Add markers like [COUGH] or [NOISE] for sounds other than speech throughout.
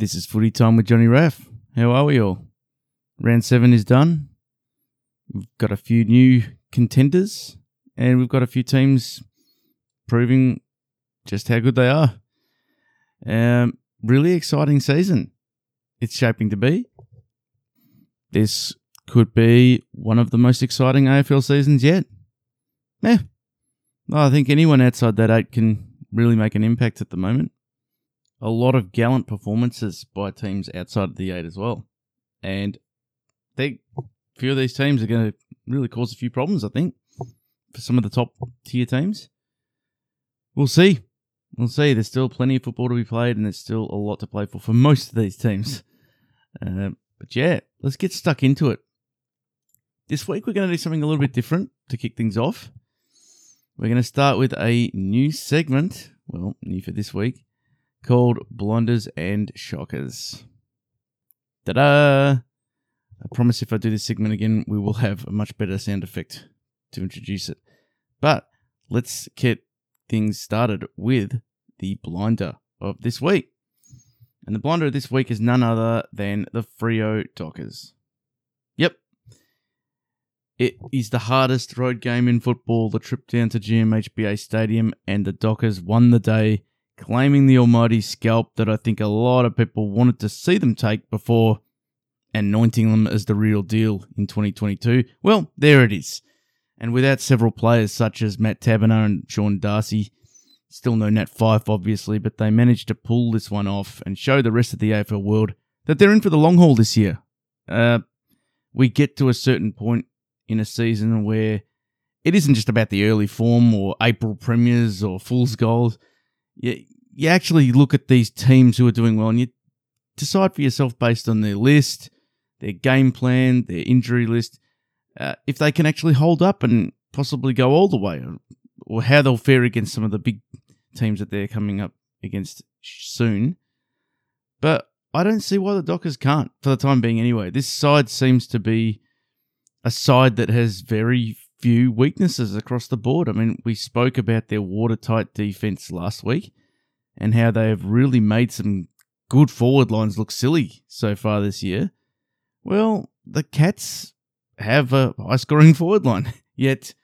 This is footy time with Johnny Raff. How are we all? Round seven is done. We've got a few new contenders, and we've got a few teams proving just how good they are. Um, really exciting season. It's shaping to be. This could be one of the most exciting AFL seasons yet. Yeah, I think anyone outside that eight can really make an impact at the moment. A lot of gallant performances by teams outside of the eight as well, and they few of these teams are going to really cause a few problems. I think for some of the top tier teams. We'll see. We'll see. There's still plenty of football to be played, and there's still a lot to play for for most of these teams. [LAUGHS] Uh, but yeah, let's get stuck into it. This week we're going to do something a little bit different to kick things off. We're going to start with a new segment, well, new for this week, called Blinders and Shockers. Ta da! I promise if I do this segment again, we will have a much better sound effect to introduce it. But let's get things started with the blinder of this week. And the blinder of this week is none other than the Freo Dockers. Yep. It is the hardest road game in football. The trip down to GMHBA Stadium and the Dockers won the day, claiming the almighty scalp that I think a lot of people wanted to see them take before anointing them as the real deal in 2022. Well, there it is. And without several players such as Matt Taberner and Sean Darcy, still no Nat Fyfe obviously, but they managed to pull this one off and show the rest of the AFL world that they're in for the long haul this year. Uh, we get to a certain point in a season where it isn't just about the early form or April premiers or fool's goals. You actually look at these teams who are doing well and you decide for yourself based on their list, their game plan, their injury list, uh, if they can actually hold up and possibly go all the way, or how they'll fare against some of the big teams that they're coming up against soon. But I don't see why the Dockers can't for the time being anyway. This side seems to be a side that has very few weaknesses across the board. I mean, we spoke about their watertight defense last week and how they have really made some good forward lines look silly so far this year. Well, the Cats have a high scoring [LAUGHS] forward line, yet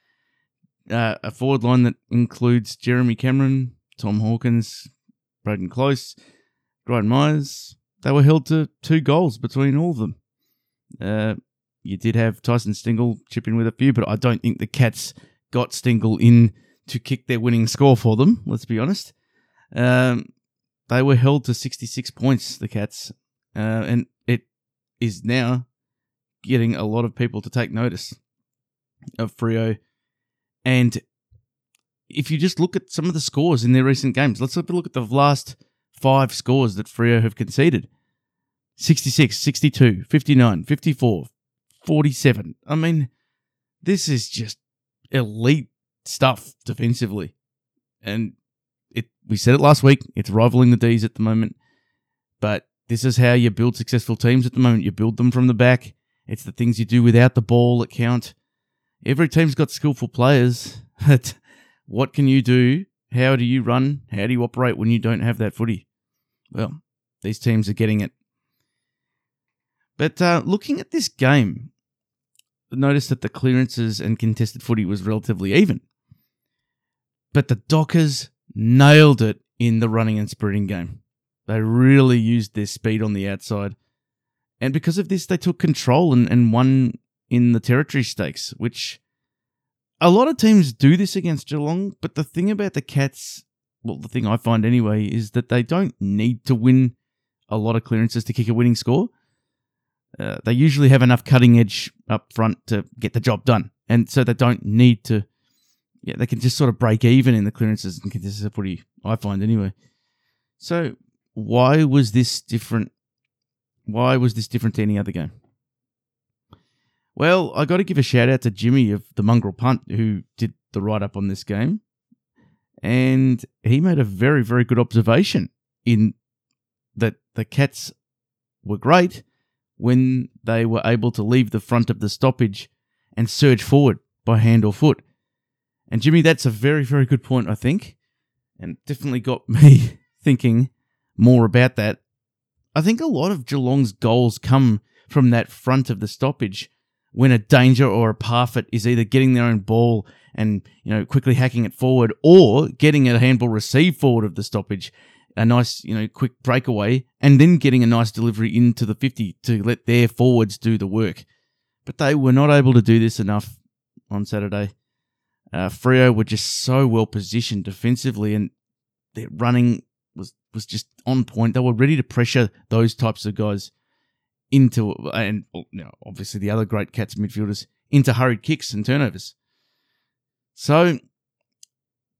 uh, a forward line that includes Jeremy Cameron, Tom Hawkins, Braden Close, Brian Myers. They were held to two goals between all of them. Uh, you did have Tyson Stengle chip in with a few, but I don't think the Cats got Stengle in to kick their winning score for them, let's be honest. Um, they were held to 66 points, the Cats, uh, and it is now getting a lot of people to take notice of Freo. And if you just look at some of the scores in their recent games, let's have a look at the last five scores that Freo have conceded 66, 62, 59, 54, 47. I mean, this is just elite stuff defensively. And it we said it last week, it's rivaling the D's at the moment. But this is how you build successful teams at the moment. You build them from the back. It's the things you do without the ball that count. Every team's got skillful players, [LAUGHS] but what can you do? How do you run? How do you operate when you don't have that footy? Well, these teams are getting it. But uh, looking at this game, notice that the clearances and contested footy was relatively even. But the Dockers nailed it in the running and sprinting game. They really used their speed on the outside. And because of this, they took control and, and won in the territory stakes, which a lot of teams do this against Geelong. But the thing about the Cats, well, the thing I find anyway, is that they don't need to win a lot of clearances to kick a winning score. Uh, they usually have enough cutting edge up front to get the job done. And so they don't need to, yeah, they can just sort of break even in the clearances and contested footy, I find anyway. So why was this different why was this different to any other game? Well, I got to give a shout out to Jimmy of the Mongrel Punt who did the write up on this game. And he made a very, very good observation in that the Cats were great when they were able to leave the front of the stoppage and surge forward by hand or foot. And Jimmy, that's a very, very good point, I think. And definitely got [LAUGHS] me thinking more about that. I think a lot of Geelong's goals come from that front of the stoppage when a danger or a Parfitt is either getting their own ball and you know quickly hacking it forward or getting a handball received forward of the stoppage a nice you know quick breakaway and then getting a nice delivery into the 50 to let their forwards do the work. But they were not able to do this enough on saturday uh, Freo were just so well positioned defensively and their running was was just on point they were ready to pressure those types of guys into and you know, obviously the other great Cats midfielders into hurried kicks and turnovers. So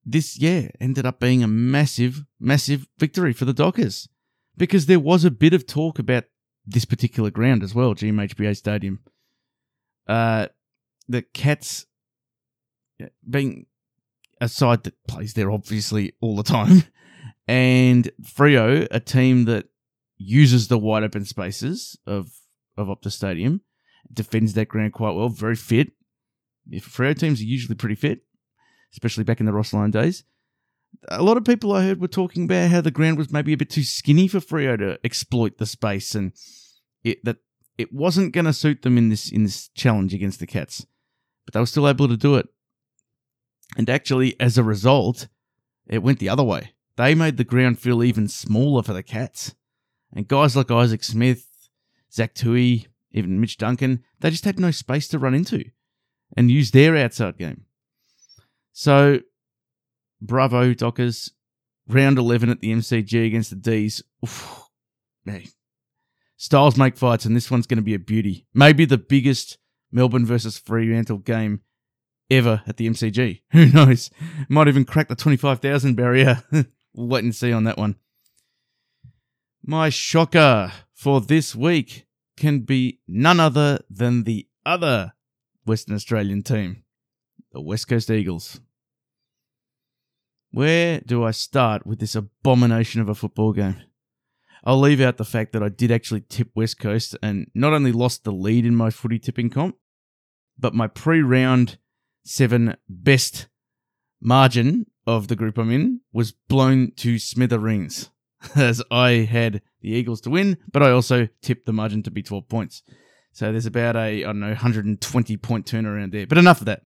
this yeah ended up being a massive massive victory for the Dockers because there was a bit of talk about this particular ground as well, GMHBA Stadium. Uh, the Cats being a side that plays there obviously all the time, [LAUGHS] and Freo, a team that uses the wide open spaces of of Optus Stadium, defends that ground quite well, very fit. If Freo teams are usually pretty fit, especially back in the Ross Lyon days. A lot of people I heard were talking about how the ground was maybe a bit too skinny for Freo to exploit the space, and it, that it wasn't going to suit them in this in this challenge against the Cats, but they were still able to do it. And actually, as a result, it went the other way. They made the ground feel even smaller for the Cats. And guys like Isaac Smith, Zach Tuohy, even Mitch Duncan, they just had no space to run into and use their outside game. So, bravo, Dockers. Round 11 at the MCG against the D's. Oof. Styles make fights, and this one's going to be a beauty. Maybe the biggest Melbourne versus Fremantle game ever at the MCG. [LAUGHS] Who knows? Might even crack the 25,000 barrier. we'll [LAUGHS] wait and see on that one. My shocker for this week can be none other than the other Western Australian team, the West Coast Eagles. Where do I start with this abomination of a football game? I'll leave out the fact that I did actually tip West Coast and not only lost the lead in my footy tipping comp, but my pre round seven best margin of the group I'm in was blown to smithereens. [LAUGHS] as I had the Eagles to win, but I also tipped the margin to be 12 points. So there's about a, I don't know, 120 point turnaround there. But enough of that.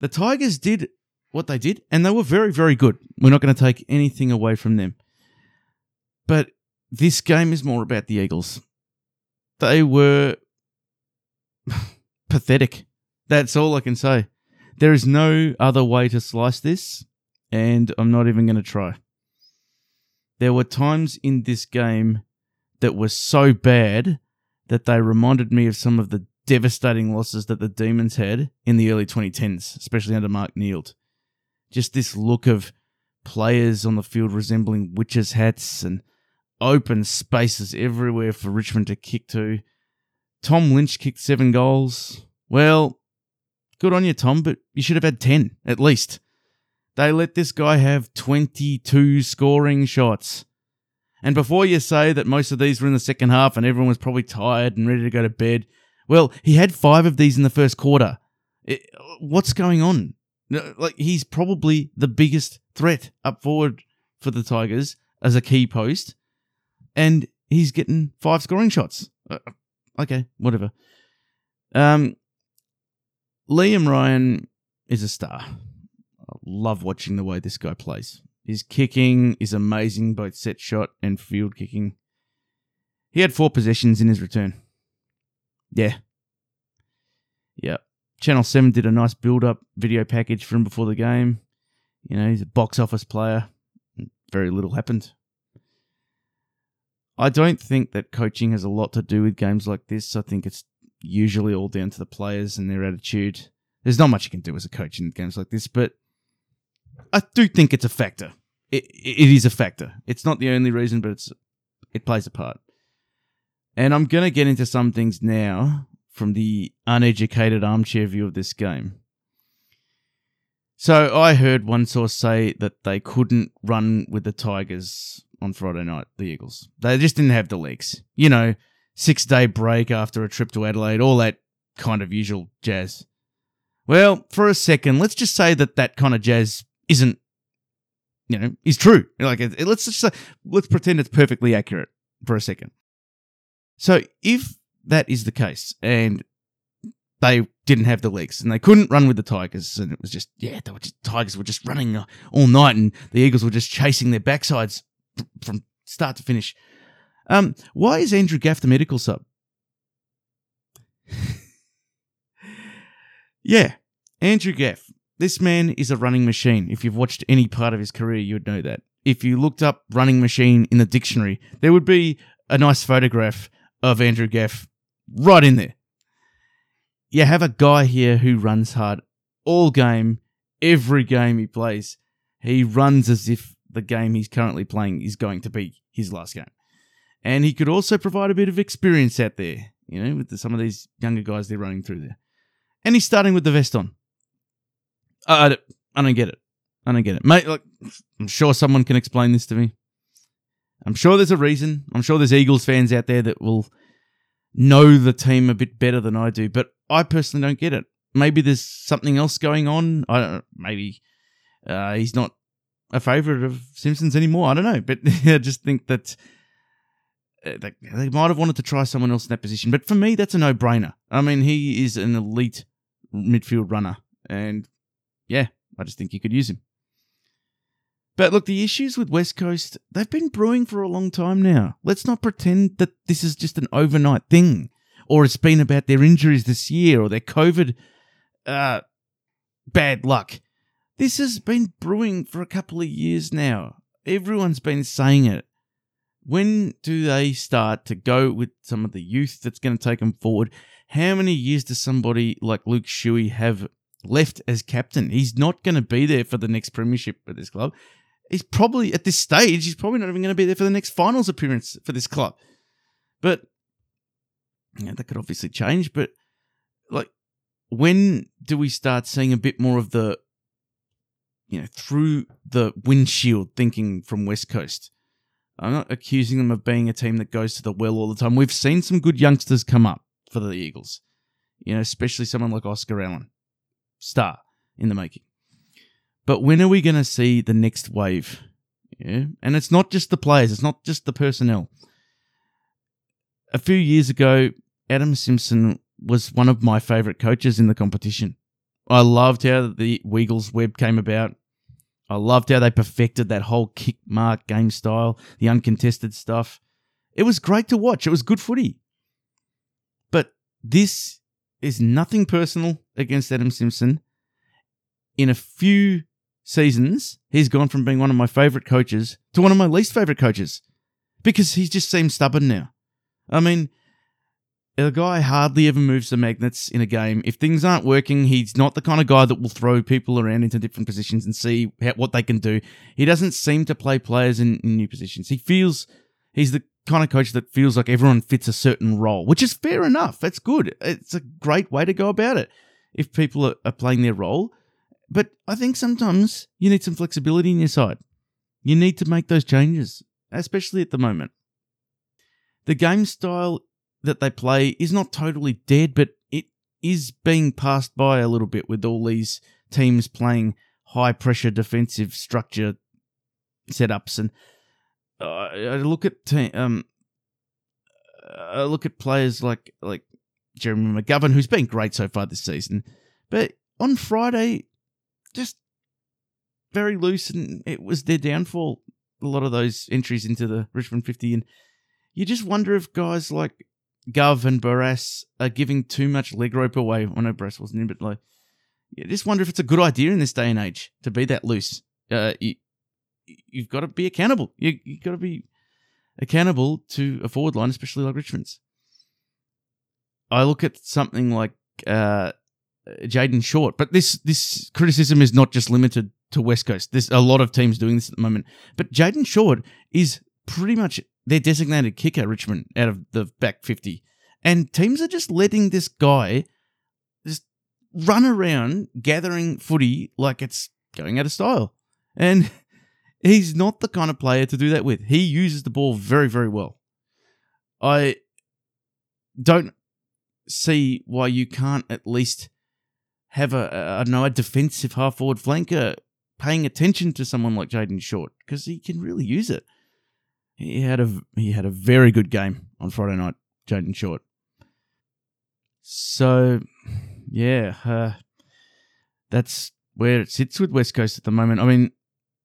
The Tigers did what they did, and they were very, very good. We're not going to take anything away from them. But this game is more about the Eagles. They were [SIGHS] pathetic. That's all I can say. There is no other way to slice this, and I'm not even going to try. There were times in this game that were so bad that they reminded me of some of the devastating losses that the Demons had in the early 2010s, especially under Mark Neeld. Just this look of players on the field resembling witches' hats and open spaces everywhere for Richmond to kick to. Tom Lynch kicked seven goals. Well, good on you, Tom, but you should have had 10 at least. They let this guy have 22 scoring shots. And before you say that most of these were in the second half and everyone was probably tired and ready to go to bed, well, he had five of these in the first quarter. It, what's going on? Like he's probably the biggest threat up forward for the Tigers as a key post, and he's getting five scoring shots. Uh, okay, whatever. Um, Liam Ryan is a star I love watching the way this guy plays. His kicking is amazing, both set shot and field kicking. He had four possessions in his return. Yeah. Yeah. Channel 7 did a nice build up video package for him before the game. You know, he's a box office player. Very little happened. I don't think that coaching has a lot to do with games like this. I think it's usually all down to the players and their attitude. There's not much you can do as a coach in games like this, but I do think it's a factor. It, it is a factor. It's not the only reason, but it's it plays a part. And I'm going to get into some things now from the uneducated armchair view of this game. So I heard one source say that they couldn't run with the Tigers on Friday night, the Eagles. They just didn't have the legs. You know, six day break after a trip to Adelaide, all that kind of usual jazz. Well, for a second, let's just say that that kind of jazz isn't, you know, is true. Like, let's just say, let's pretend it's perfectly accurate. for a second. So if that is the case, and they didn't have the legs and they couldn't run with the Tigers, and it was just yeah, just Tigers were just running uh, all night, and the Eagles were just chasing their backsides from start to finish. Um, why is Andrew Gaff the medical sub? [LAUGHS] yeah, Andrew Gaff. This man is a running machine. If you've watched any part of his career, you would know that. If you looked up running machine in the dictionary, there would be a nice photograph of Andrew Gaff right in there. You have a guy here who runs hard all game, every game he plays. He runs as if the game he's currently playing is going to be his last game. And he could also provide a bit of experience out there, you know, with the, some of these younger guys they're running through there. And he's starting with the vest on. I, I, I don't get it. I don't get it. Mate, like, I'm sure someone can explain this to me. I'm sure there's a reason. I'm sure there's Eagles fans out there that will know the team a bit better than I do, but I personally don't get it. Maybe there's something else going on. I don't know. Maybe uh, he's not a favorite of Simpsons anymore. I don't know, but [LAUGHS] I just think that they, they might have wanted to try someone else in that position. But for me, that's a no-brainer. I mean, he is an elite midfield runner, and yeah, I just think you could use him. But look, the issues with West Coast, they've been brewing for a long time now. Let's not pretend that this is just an overnight thing, or it's been about their injuries this year or their COVID uh, bad luck. This has been brewing for a couple of years now. Everyone's been saying it. When do they start to go with some of the youth that's going to take them forward? How many years does somebody like Luke Shuey have left as captain? He's not going to be there for the next premiership at this club he's probably at this stage he's probably not even going to be there for the next finals appearance for this club. But that could obviously change. But like, when do we start seeing a bit more of the you know through the windshield thinking from West Coast? I'm not accusing them of being a team that goes to the well all the time. We've seen some good youngsters come up for the Eagles. You know, especially someone like Oscar Allen, star in the making. But when are we going to see the next wave? Yeah. And it's not just the players, it's not just the personnel. A few years ago, Adam Simpson was one of my favourite coaches in the competition. I loved how the Weagles web came about. I loved how they perfected that whole kick mark game style, the uncontested stuff. It was great to watch. It was good footy. But this is nothing personal against Adam Simpson. In a few seasons, he's gone from being one of my favorite coaches to one of my least favorite coaches because he just seems stubborn now. I mean, the guy hardly ever moves the magnets in a game. If things aren't working, he's not the kind of guy that will throw people around into different positions and see how, what they can do. He doesn't seem to play players in, in new positions. He feels he's the kind of coach that feels like everyone fits a certain role, which is fair enough. That's good. It's a great way to go about it. If people are, are playing their role, but I think sometimes you need some flexibility in your side. You need to make those changes, especially at the moment. The game style that they play is not totally dead, but it is being passed by a little bit with all these teams playing high pressure defensive structure setups. And I look at um, I look at players like like Jeremy McGovern, who's been great so far this season, but on Friday just very loose, and it was their downfall. A lot of those entries into the Richmond 50, and you just wonder if guys like Gov and Barrass are giving too much leg rope away. I know Barrass wasn't in, but like, you just wonder if it's a good idea in this day and age to be that loose. Uh, you, you've got to be accountable. You, you've got to be accountable to a forward line, especially like Richmond's. I look at something like uh, Jayden Short. But this this criticism is not just limited to West Coast. There's a lot of teams doing this at the moment. But Jayden Short is pretty much their designated kicker, Richmond, out of the back 50. And teams are just letting this guy just run around gathering footy like it's going out of style. And [LAUGHS] he's not the kind of player to do that with. He uses the ball very, very well. I don't see why you can't at least have a, I don't know a defensive half forward flanker paying attention to someone like Jayden Short because he can really use it. He had a he had a very good game on Friday night, Jayden Short. So, yeah, uh, that's where it sits with West Coast at the moment. I mean,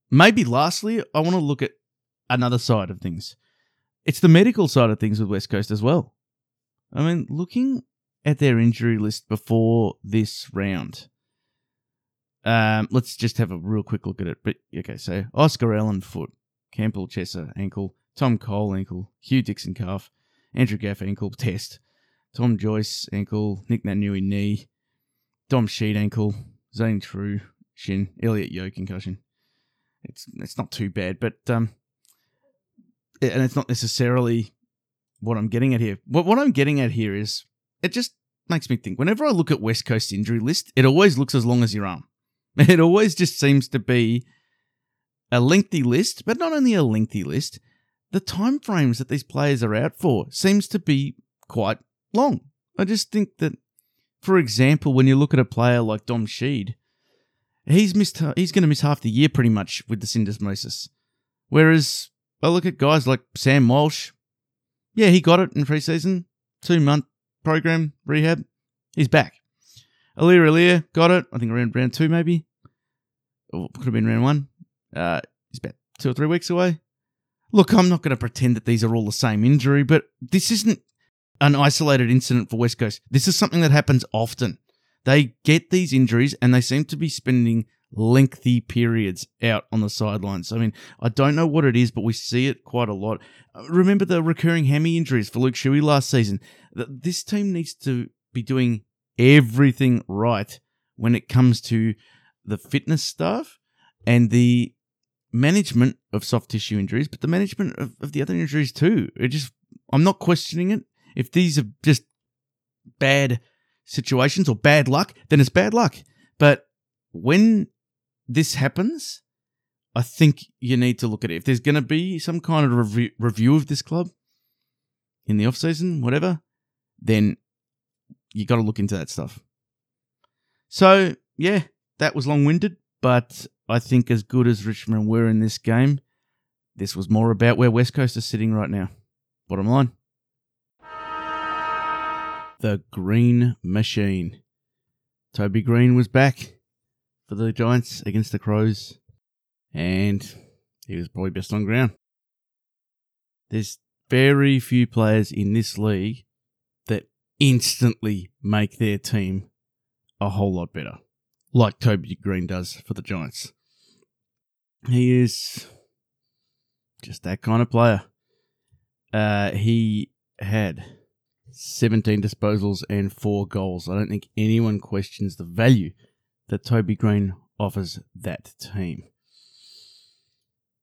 maybe lastly, I want to look at another side of things. It's the medical side of things with West Coast as well. I mean, looking at their injury list before this round, um, let's just have a real quick look at it. But okay, so Oscar Allen foot, Campbell Chesser ankle, Tom Cole ankle, Hugh Dixon calf, Andrew Gaff ankle [LAUGHS] test, Tom Joyce ankle, Nick Naitanui knee, Dom Sheed ankle, Zane Trew shin, Elliot Yeo concussion. It's it's not too bad, but um, and it's not necessarily what I'm getting at here. What what I'm getting at here is it just makes me think. Whenever I look at West Coast injury list, it always looks as long as your arm. [LAUGHS] It always just seems to be a lengthy list, but not only a lengthy list, the time frames that these players are out for seems to be quite long. I just think that, for example, when you look at a player like Dom Sheed, he's missed. He's going to miss half the year pretty much with the syndesmosis. Whereas I look at guys like Sam Walsh. Yeah, he got it in preseason, two month program rehab. He's back. Aliir Aliir got it. I think around round two maybe. Or could have been round one. Uh, he's about two or three weeks away. Look, I'm not going to pretend that these are all the same injury, but this isn't an isolated incident for West Coast. This is something that happens often. They get these injuries and they seem to be spending lengthy periods out on the sidelines. I mean, I don't know what it is, but we see it quite a lot. Remember the recurring hammy injuries for Luke Shuey last season? This team needs to be doing everything right when it comes to the fitness stuff and the management of soft tissue injuries, but the management of, of the other injuries too. It just, I'm not questioning it. If these are just bad situations or bad luck, then it's bad luck. But when this happens, I think you need to look at it. If there's going to be some kind of review, review of this club in the off season, whatever, then you got to look into that stuff. So yeah, that was long winded, but I think as good as Richmond were in this game, this was more about where West Coast is sitting right now. Bottom line. The Green Machine. Toby Green was back for the Giants against the Crows, and he was probably best on ground. There's very few players in this league that instantly make their team a whole lot better, like Toby Green does for the Giants. He is just that kind of player. Uh, he had 17 disposals and four goals. I don't think anyone questions the value that Toby Green offers that team.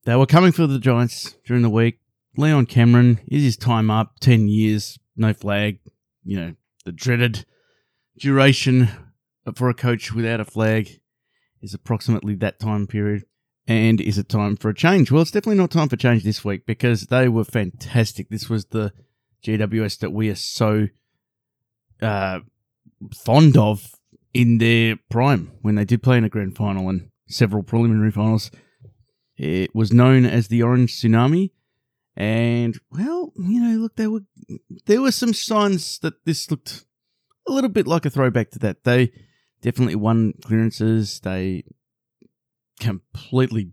They were coming for the Giants during the week. Leon Cameron is his time up, 10 years, no flag, you know, the dreaded duration for a coach without a flag is approximately that time period. And is it time for a change? Well, it's definitely not time for change this week because they were fantastic. This was the GWS that we are so uh, fond of in their prime when they did play in a grand final and several preliminary finals. It was known as the Orange Tsunami, and well, you know, look, there were there were some signs that this looked a little bit like a throwback to that. They definitely won clearances. They completely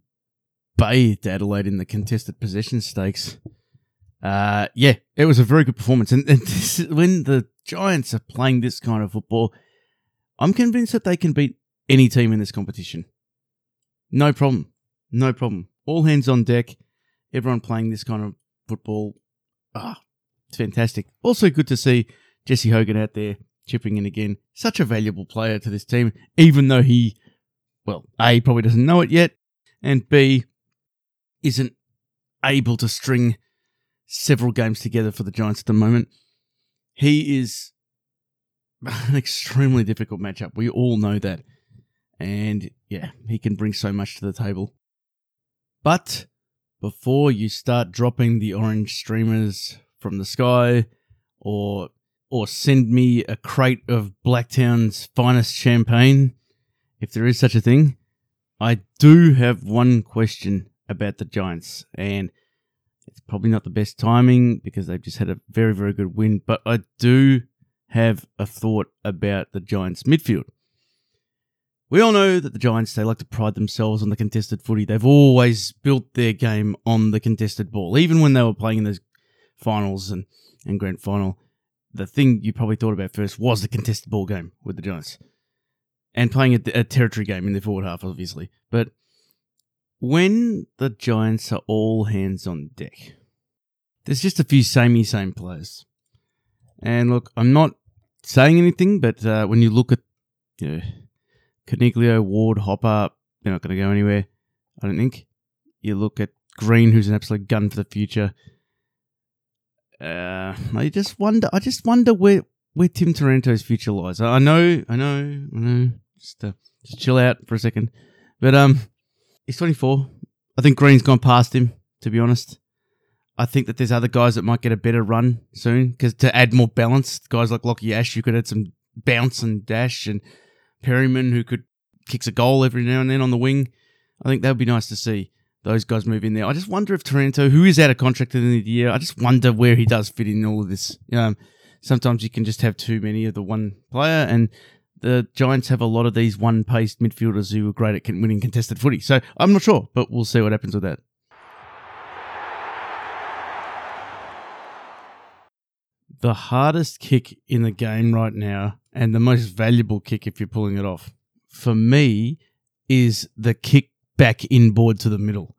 bathed Adelaide in the contested possession stakes. Uh, yeah, it was a very good performance. And, and [LAUGHS] this, when the Giants are playing this kind of football, I'm convinced that they can beat any team in this competition. No problem. No problem. All hands on deck. Everyone playing this kind of football. Ah, it's fantastic. Also good to see Jesse Hogan out there chipping in again. Such a valuable player to this team, even though he, well, A, probably doesn't know it yet, and B, isn't able to string several games together for the Giants at the moment. He is [LAUGHS] an extremely difficult matchup. We all know that. And yeah, he can bring so much to the table. But before you start dropping the orange streamers from the sky or or send me a crate of Blacktown's finest champagne, if there is such a thing, I do have one question about the Giants. And It's probably not the best timing because they've just had a very, very good win. But I do have a thought about the Giants' midfield. We all know that the Giants, they like to pride themselves on the contested footy. They've always built their game on the contested ball. Even when they were playing in those finals and, and grand final, the thing you probably thought about first was the contested ball game with the Giants. And playing a, a territory game in the forward half, obviously. But when the Giants are all hands on deck, there's just a few samey same players. And look, I'm not saying anything, but uh, when you look at you know, Coniglio, Ward, Hopper, they're not going to go anywhere. I don't think. You look at Green, who's an absolute gun for the future. Uh, I just wonder. I just wonder where where Tim Taranto's future lies. I know, I know, I know. Just uh, just chill out for a second. But um, he's 24. I think Green's gone past him. To be honest, I think that there's other guys that might get a better run soon because to add more balance, guys like Lachie Ash, you could add some bounce and dash and Perryman, who could kicks a goal every now and then on the wing. I think that would be nice to see those guys move in there. I just wonder if Taranto, who is out of contract at the end of the year, I just wonder where he does fit in all of this. Um, sometimes you can just have too many of the one player, and the Giants have a lot of these one-paced midfielders who are great at winning contested footy. So I'm not sure, but we'll see what happens with that. The hardest kick in the game right now and the most valuable kick if you're pulling it off for me is the kick back inboard to the middle.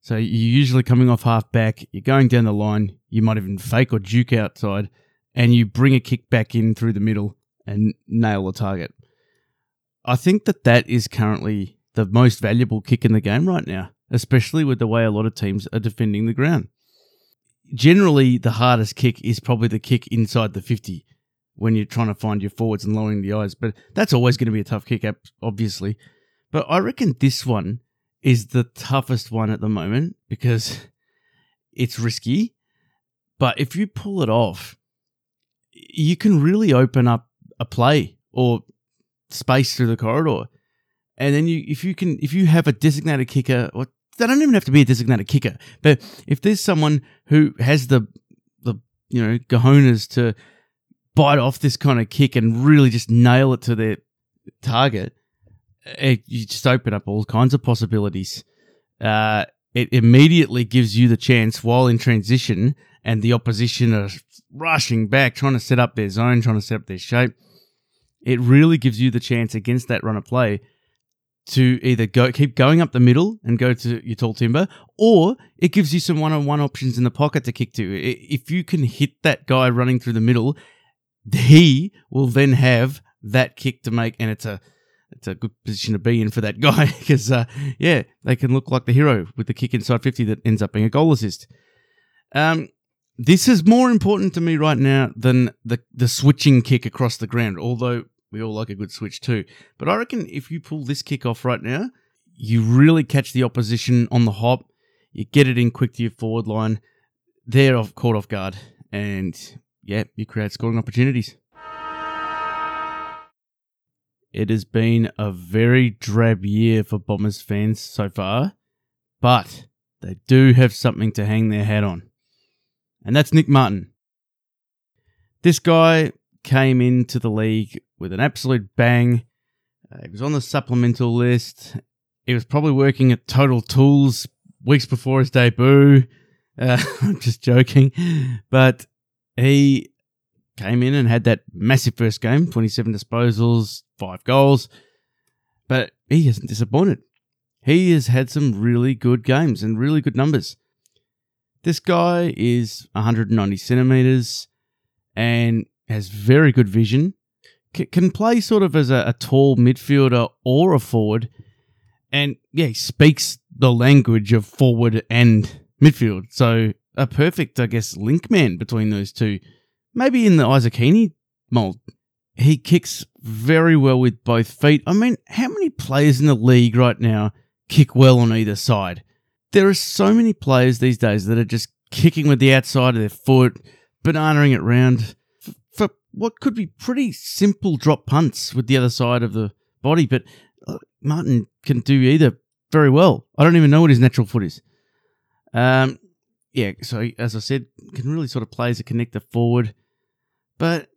So you're usually coming off half back, you're going down the line, you might even fake or juke outside, and you bring a kick back in through the middle and nail the target. I think that that is currently the most valuable kick in the game right now, especially with the way a lot of teams are defending the ground. Generally, the hardest kick is probably the kick inside the 50 when you're trying to find your forwards and lowering the eyes. But that's always going to be a tough kick, up, obviously. But I reckon this one is the toughest one at the moment because [LAUGHS] it's risky. But if you pull it off, you can really open up a play or space through the corridor. And then you, if you can, if you have a designated kicker, or they don't even have to be a designated kicker, but if there's someone who has the, the you know, cojones to bite off this kind of kick and really just nail it to their target, it, you just open up all kinds of possibilities. Uh, it immediately gives you the chance while in transition and the opposition are rushing back, trying to set up their zone, trying to set up their shape. It really gives you the chance against that run of play to either go keep going up the middle and go to your tall timber, or it gives you some one-on-one options in the pocket to kick to. If you can hit that guy running through the middle he will then have that kick to make, and it's a it's a good position to be in for that [LAUGHS] guy because uh, yeah, they can look like the hero with the kick inside fifty that ends up being a goal assist. Um, this is more important to me right now than the the switching kick across the ground. Although we all like a good switch too, but I reckon if you pull this kick off right now, you really catch the opposition on the hop. You get it in quick to your forward line. They're off, caught off guard, and yeah, you create scoring opportunities. It has been a very drab year for Bombers fans so far, but they do have something to hang their hat on. And that's Nick Martin. This guy came into the league with an absolute bang. Uh, he was on the supplemental list. He was probably working at Total Tools weeks before his debut. Uh, [LAUGHS] I'm just joking. But he came in and had that massive first game 27 disposals, five goals. But he hasn't disappointed. He has had some really good games and really good numbers. This guy is 190 centimeters and has very good vision. C- can play sort of as a, a tall midfielder or a forward. And yeah, he speaks the language of forward and midfield. So a perfect, I guess, link man between those two. Maybe in the Isaac Heeney mold. He kicks very well with both feet. I mean, how many players in the league right now kick well on either side? There are so many players these days that are just kicking with the outside of their foot, bananaing it round for what could be pretty simple drop punts with the other side of the body. But uh, Martin can do either very well. I don't even know what his natural foot is. Um, yeah, so as I said, can really sort of play as a connector forward. But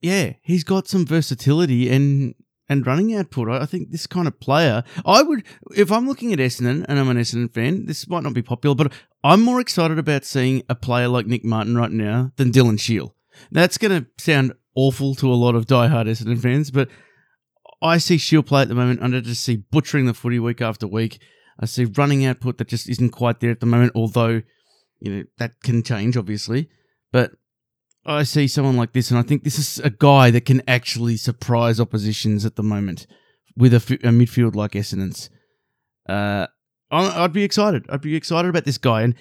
yeah, he's got some versatility and and running output. I think this kind of player, I would, if I'm looking at Essendon and I'm an Essendon fan, this might not be popular, but I'm more excited about seeing a player like Nick Martin right now than Dylan Shiel. That's going to sound awful to a lot of diehard Essendon fans, but I see Shiel play at the moment, I just see butchering the footy week after week. I see running output that just isn't quite there at the moment, although, you know, that can change, obviously. But I see someone like this, and I think this is a guy that can actually surprise oppositions at the moment with a, midfield like Essendon's. Uh, I'd be excited. I'd be excited about this guy. And,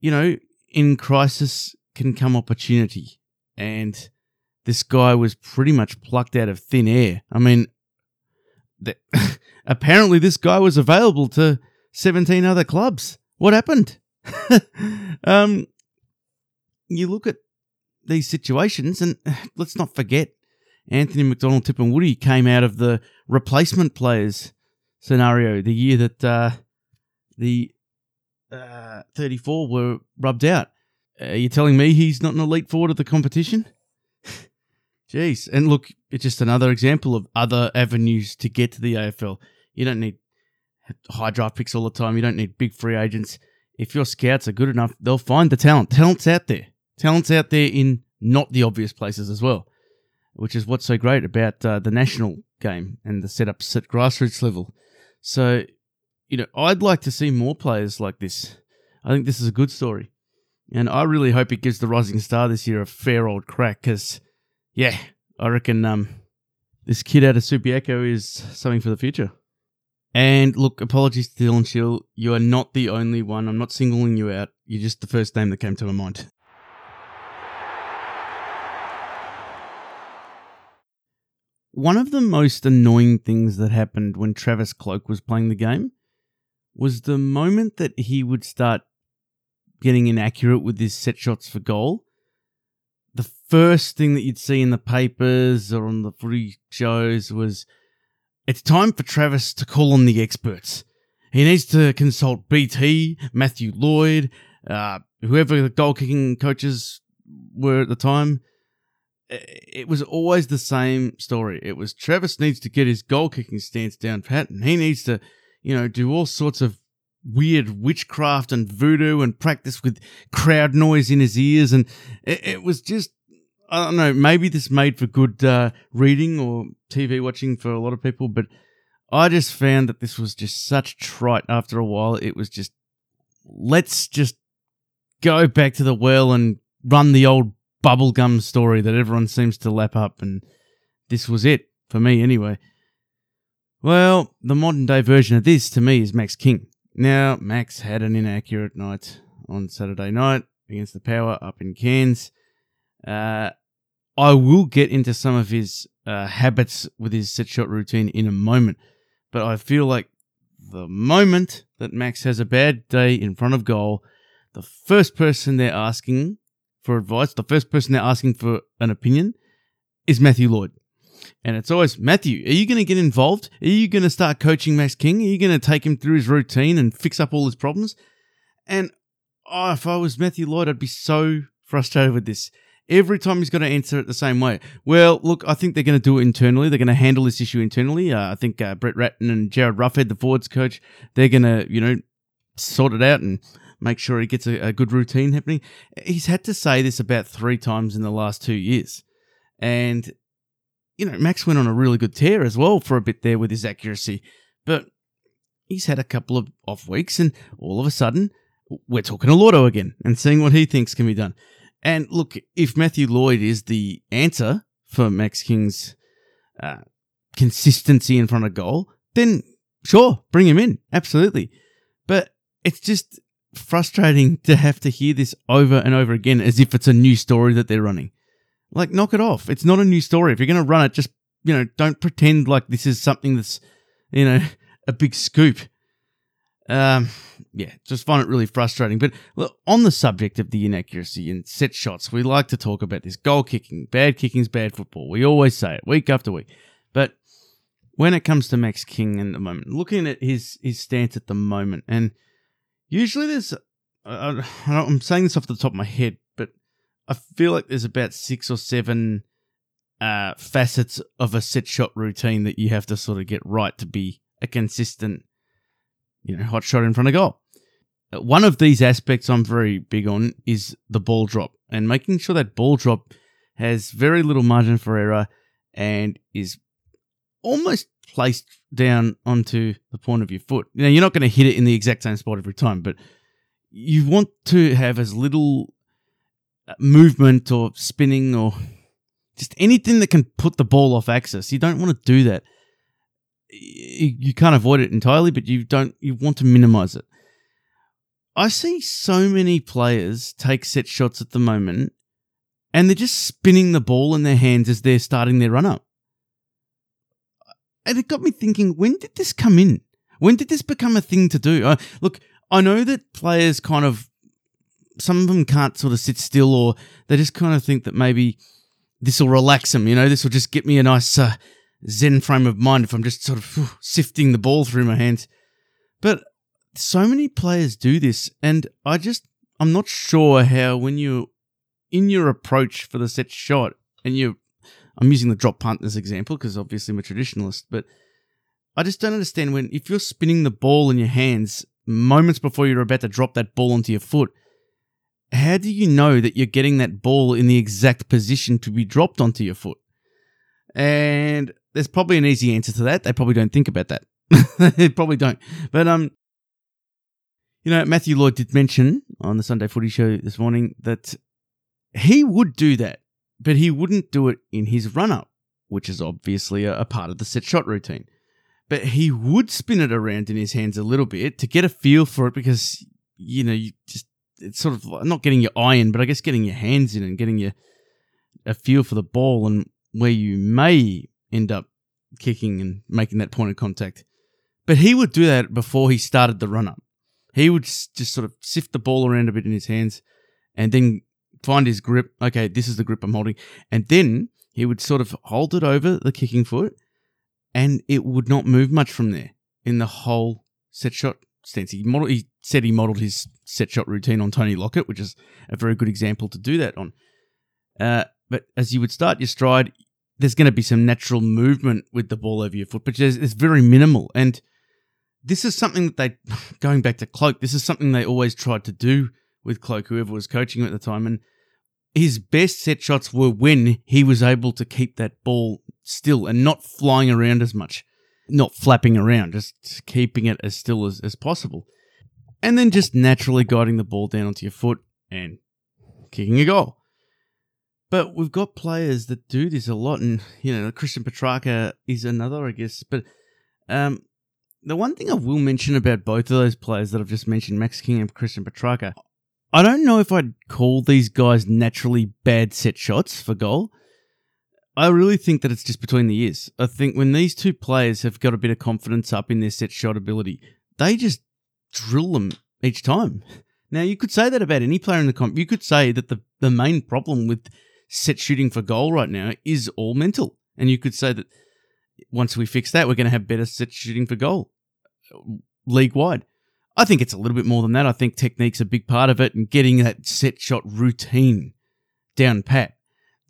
you know, in crisis can come opportunity. And this guy was pretty much plucked out of thin air. I mean, the, [LAUGHS] apparently this guy was available to 17 other clubs. What happened? [LAUGHS] um, you look at these situations, and [SIGHS] let's not forget Anthony McDonald-Tipungwuti came out of the replacement players scenario the year that uh, the uh, 34 were rubbed out. Are you telling me he's not an elite forward of the competition? [SIGHS] Jeez. And look, it's just another example of other avenues to get to the AFL. You don't need high draft picks all the time. You don't need big free agents. If your scouts are good enough, they'll find the talent. Talent's out there. Talent's out there in not the obvious places as well, which is what's so great about uh, the national game and the setups at grassroots level. So you know, I'd like to see more players like this. I think this is a good story. And I really hope it gives the Rising Star this year a fair old crack because, yeah, I reckon um, this kid out of Subiaco is something for the future. And look, apologies to Dylan Shiel. You are not the only one. I'm not singling you out. You're just the first name that came to my mind. One of the most annoying things that happened when Travis Cloke was playing the game was the moment that he would start getting inaccurate with his set shots for goal. The first thing that you'd see in the papers or on the footy shows was it's time for Travis to call on the experts. He needs to consult BT, Matthew Lloyd, uh, whoever the goal kicking coaches were at the time. It was always the same story. It was Travis needs to get his goal kicking stance down pat, and he needs to you know, do all sorts of weird witchcraft and voodoo and practice with crowd noise in his ears. And it, it was just, I don't know, maybe this made for good uh, reading or TV watching for a lot of people, but I just found that this was just such trite after a while. It was just, let's just go back to the well and run the old bubblegum story that everyone seems to lap up. And this was it for me anyway. Well, the modern day version of this to me is Max King. Now, Max had an inaccurate night on Saturday night against the Power up in Cairns. Uh, I will get into some of his uh, habits with his set shot routine in a moment, but I feel like the moment that Max has a bad day in front of goal, the first person they're asking for advice, the first person they're asking for an opinion is Matthew Lloyd. And it's always, Matthew, are you going to get involved? Are you going to start coaching Max King? Are you going to take him through his routine and fix up all his problems? And oh, if I was Matthew Lloyd, I'd be so frustrated with this. Every time he's got to answer it the same way. Well, look, I think they're going to do it internally. They're going to handle this issue internally. Uh, I think uh, Brett Ratten and Jarryd Roughead, the forwards coach, they're going to, you know, sort it out and make sure he gets a, a good routine happening. He's had to say this about three times in the last two years. And you know, Max went on a really good tear as well for a bit there with his accuracy, but he's had a couple of off weeks, and all of a sudden, we're talking to Lordo again and seeing what he thinks can be done. And look, if Matthew Lloyd is the answer for Max King's uh, consistency in front of goal, then sure, bring him in, absolutely. But it's just frustrating to have to hear this over and over again as if it's a new story that they're running. Like, knock it off. It's not a new story. If you're going to run it, just, you know, don't pretend like this is something that's, you know, [LAUGHS] a big scoop. Um, yeah, just find it really frustrating. But look, on the subject of the inaccuracy and set shots, we like to talk about this goal kicking. Bad kicking's bad football. We always say it week after week. But when it comes to Max King in the moment, looking at his his stance at the moment, and usually there's I, I'm saying this off the top of my head, but I feel like there's about six or seven uh, facets of a set shot routine that you have to sort of get right to be a consistent, you know, hot shot in front of goal. Uh, one of these aspects I'm very big on is the ball drop and making sure that ball drop has very little margin for error and is almost placed down onto the point of your foot. Now, you're not going to hit it in the exact same spot every time, but you want to have as little uh, movement or spinning or just anything that can put the ball off axis. You don't want to do that. You can't avoid it entirely, but you don't. You want to minimize it. I see so many players take set shots at the moment, and they're just spinning the ball in their hands as they're starting their run up. And it got me thinking: when did this come in? When did this become a thing to do? Uh, look, I know that players kind of some of them can't sort of sit still, or they just kind of think that maybe this will relax them. You know, this will just get me a nice uh, zen frame of mind if I'm just sort of whew, sifting the ball through my hands. But so many players do this, and I just I'm not sure how when you're in your approach for the set shot, and you I'm using the drop punt as example because obviously I'm a traditionalist, but I just don't understand when if you're spinning the ball in your hands moments before you're about to drop that ball onto your foot how do you know that you're getting that ball in the exact position to be dropped onto your foot? And there's probably an easy answer to that. They probably don't think about that. [LAUGHS] they probably don't. But um, you know, Matthew Lloyd did mention on the Sunday Footy Show this morning that he would do that, but he wouldn't do it in his run up, which is obviously a, part of the set shot routine. But he would spin it around in his hands a little bit to get a feel for it because you know you just it's sort of not getting your eye in, but I guess getting your hands in and getting your a feel for the ball and where you may end up kicking and making that point of contact. But he would do that before he started the run up. He would just sort of sift the ball around a bit in his hands and then find his grip. Okay, this is the grip I'm holding. And then he would sort of hold it over the kicking foot and it would not move much from there in the whole set shot stance. He, model, he said he modeled his set shot routine on Tony Lockett, which is a very good example to do that on. Uh, but as you would start your stride, there's going to be some natural movement with the ball over your foot, but it's, very minimal. And this is something that they, [LAUGHS] going back to Cloke, this is something they always tried to do with Cloke, whoever was coaching him at the time. And his best set shots were when he was able to keep that ball still and not flying around as much not flapping around, just keeping it as still as, as possible. And then just naturally guiding the ball down onto your foot and kicking a goal. But we've got players that do this a lot, and you know, Christian Petracca is another, I guess. But um, the one thing I will mention about both of those players that I've just mentioned, Max King and Christian Petracca, I don't know if I'd call these guys naturally bad set shots for goal. I really think that it's just between the ears. I think when these two players have got a bit of confidence up in their set shot ability, they just drill them each time. [LAUGHS] Now, you could say that about any player in the comp. You could say that the, the main problem with set shooting for goal right now is all mental. And you could say that once we fix that, we're going to have better set shooting for goal uh, league wide. I think it's a little bit more than that. I think technique's a big part of it and getting that set shot routine down pat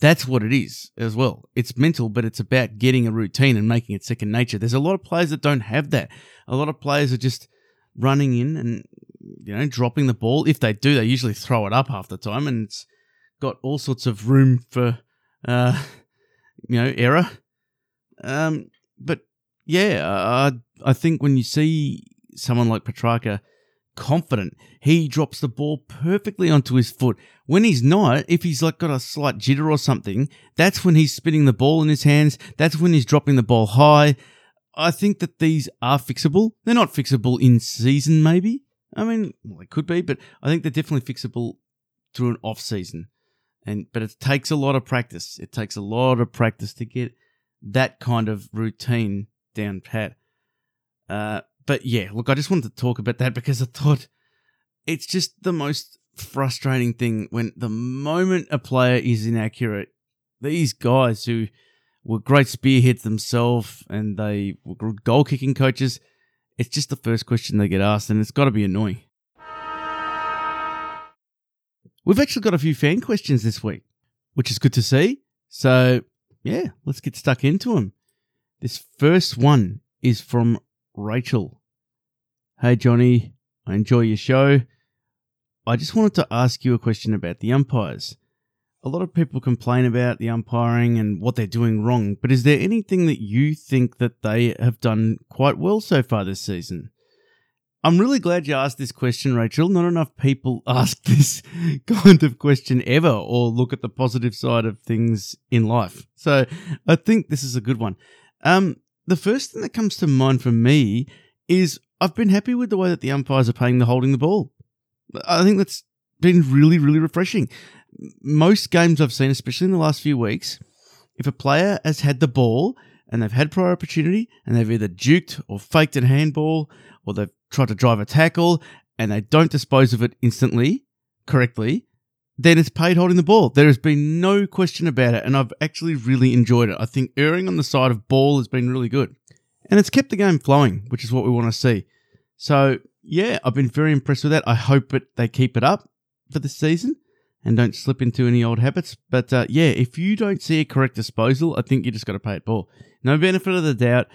that's what it is as well. It's mental, but it's about getting a routine and making it second nature. There's a lot of players that don't have that. A lot of players are just running in and you know dropping the ball. If they do, they usually throw it up half the time, and it's got all sorts of room for uh, you know error. Um, but yeah, I I think when you see someone like Petracca confident. He drops the ball perfectly onto his foot. When he's not, if he's like got a slight jitter or something, that's when he's spinning the ball in his hands. That's when he's dropping the ball high. I think that these are fixable. They're not fixable in season, maybe. I mean, well, they could be, but I think they're definitely fixable through an off season. And but it takes a lot of practice. It takes a lot of practice to get that kind of routine down pat. Uh, but yeah, look, I just wanted to talk about that because I thought it's just the most frustrating thing when the moment a player is inaccurate, these guys who were great spearheads themselves and they were goal kicking coaches, it's just the first question they get asked, and it's got to be annoying. we've actually got a few fan questions this week, which is good to see. So, yeah, let's get stuck into them. This first one is from Rachel. Hey, Johnny, I enjoy your show. I just wanted to ask you a question about the umpires. A lot of people complain about the umpiring and what they're doing wrong, but is there anything that you think that they have done quite well so far this season? I'm really glad you asked this question, Rachel. Not enough people [LAUGHS] ask this kind of question ever or look at the positive side of things in life. So I think this is a good one. Um, the first thing that comes to mind for me is I've been happy with the way that the umpires are paying the holding the ball. I think that's been really, really refreshing. Most games I've seen, especially in the last few weeks, if a player has had the ball and they've had prior opportunity and they've either juked or faked a handball or they've tried to drive a tackle and they don't dispose of it instantly, correctly, then it's paid holding the ball. There has been no question about it, and I've actually really enjoyed it. I think erring on the side of ball has been really good. And it's kept the game flowing, which is what we want to see. So, yeah, I've been very impressed with that. I hope it, they keep it up for the season and don't slip into any old habits. But uh, yeah, if you don't see a correct disposal, I think you just got to pay it ball. No benefit of the doubt.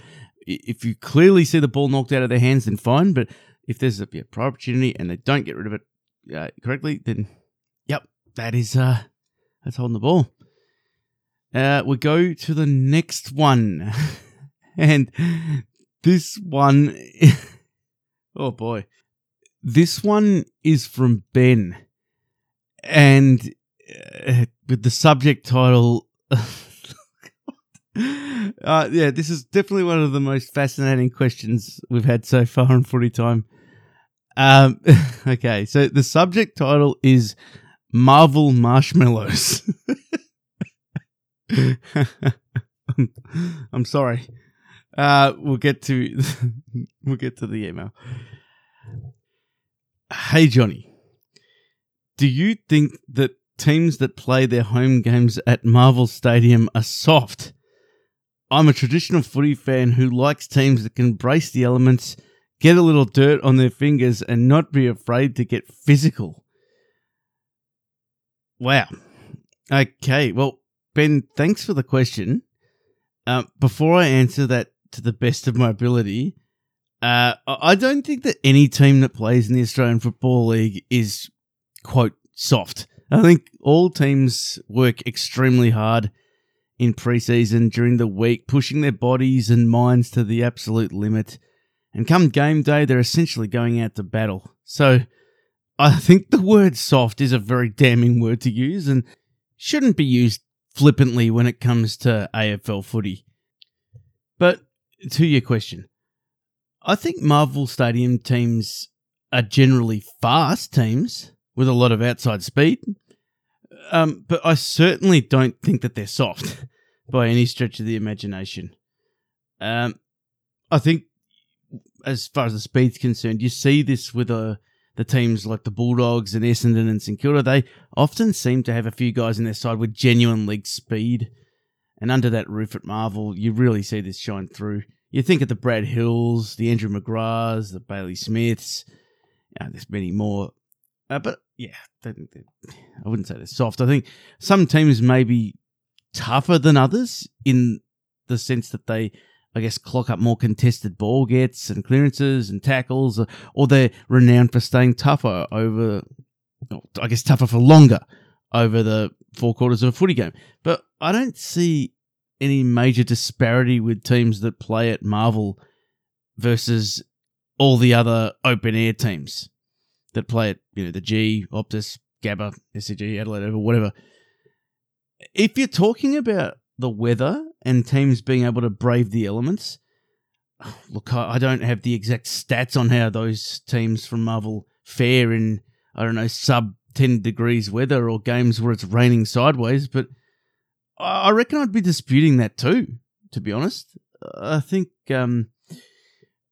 If you clearly see the ball knocked out of their hands, then fine. But if there's a yeah, opportunity and they don't get rid of it uh, correctly, then that is uh, that's holding the ball. Uh, we go to the next one, [LAUGHS] and this one, [LAUGHS] oh boy, this one is from Ben, and uh, with the subject title. [LAUGHS] Uh, yeah, this is definitely one of the most fascinating questions we've had so far in Footy Time. Um, okay, so the subject title is Marvel Marshmallows. [LAUGHS] I'm sorry. Uh, we'll get to [LAUGHS] we'll get to the email. Hey Johnny, do you think that teams that play their home games at Marvel Stadium are soft? I'm a traditional footy fan who likes teams that can brace the elements, get a little dirt on their fingers, and not be afraid to get physical. Wow. Okay. Well, Ben, thanks for the question. Uh, before I answer that to the best of my ability, uh, I don't think that any team that plays in the Australian Football League is, quote, soft. I think all teams work extremely hard in preseason during the week, pushing their bodies and minds to the absolute limit. And come game day, they're essentially going out to battle. So I think the word soft is a very damning word to use and shouldn't be used flippantly when it comes to AFL footy. But to your question, I think Marvel Stadium teams are generally fast teams with a lot of outside speed. Um, but I certainly don't think that they're soft [LAUGHS] by any stretch of the imagination. Um, I think, as far as the speed's concerned, you see this with a the teams like the Bulldogs and Essendon and St Kilda, they often seem to have a few guys in their side with genuine league speed. And under that roof at Marvel, you really see this shine through. You think of the Brad Hills, the Andrew McGraths, the Bailey Smiths. Uh, there's many more. Uh, but yeah, they, they, I wouldn't say they're soft. I think some teams may be tougher than others in the sense that they I guess, clock up more contested ball gets and clearances and tackles, or they're renowned for staying tougher over, I guess, tougher for longer over the four quarters of a footy game. But I don't see any major disparity with teams that play at Marvel versus all the other open air teams that play at, you know, the G, Optus, Gabba, SCG, Adelaide Oval, whatever. If you're talking about the weather and teams being able to brave the elements. Look, I don't have the exact stats on how those teams from Marvel fare in, I don't know, sub 10 degrees weather or games where it's raining sideways, but I reckon I'd be disputing that too, to be honest. I think, um,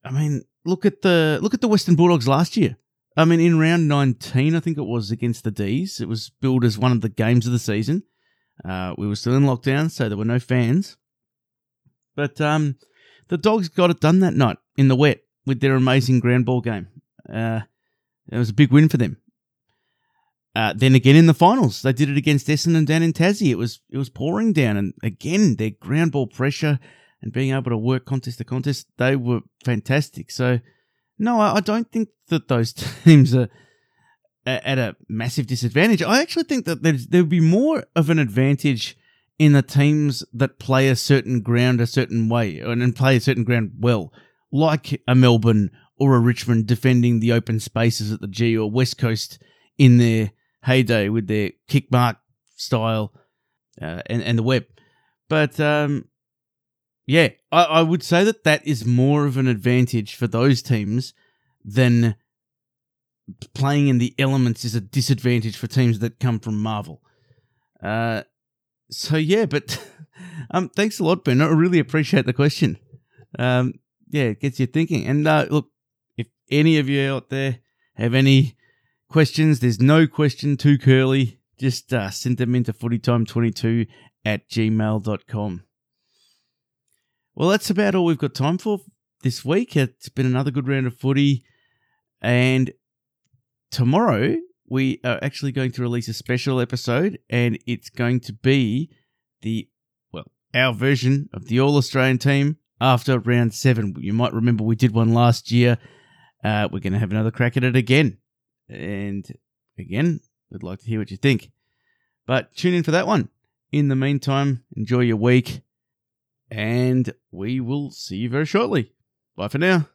I mean, look at the look at the Western Bulldogs last year. I mean, in round 19, I think it was against the D's. It was billed as one of the games of the season. Uh, we were still in lockdown, so there were no fans. But um, the Dogs got it done that night in the wet with their amazing ground ball game. Uh, it was a big win for them. Uh, then again in the finals, they did it against Essendon down in Tassie. It was it was pouring down, and again their ground ball pressure and being able to work contest to contest, they were fantastic. So, no, I, I don't think that those [LAUGHS] teams are at a massive disadvantage. I actually think that there would be more of an advantage in the teams that play a certain ground a certain way and play a certain ground well, like a Melbourne or a Richmond defending the open spaces at the G or West Coast in their heyday with their kick mark style uh, and, and the web. But um, yeah, I, I would say that that is more of an advantage for those teams than playing in the elements is a disadvantage for teams that come from Marvel. Uh, so yeah, but [LAUGHS] um, thanks a lot, Ben. I really appreciate the question. Um, yeah, it gets you thinking. And uh, look, if any of you out there have any questions, there's no question too curly. Just uh, send them into footytime22 at gmail.com. Well, that's about all we've got time for this week. It's been another good round of footy. And tomorrow we are actually going to release a special episode, and it's going to be the, well, our version of the All Australian team after round seven. You might remember we did one last year. Uh, we're going to have another crack at it again. And again, we'd like to hear what you think. But tune in for that one. In the meantime, enjoy your week and we will see you very shortly. Bye for now.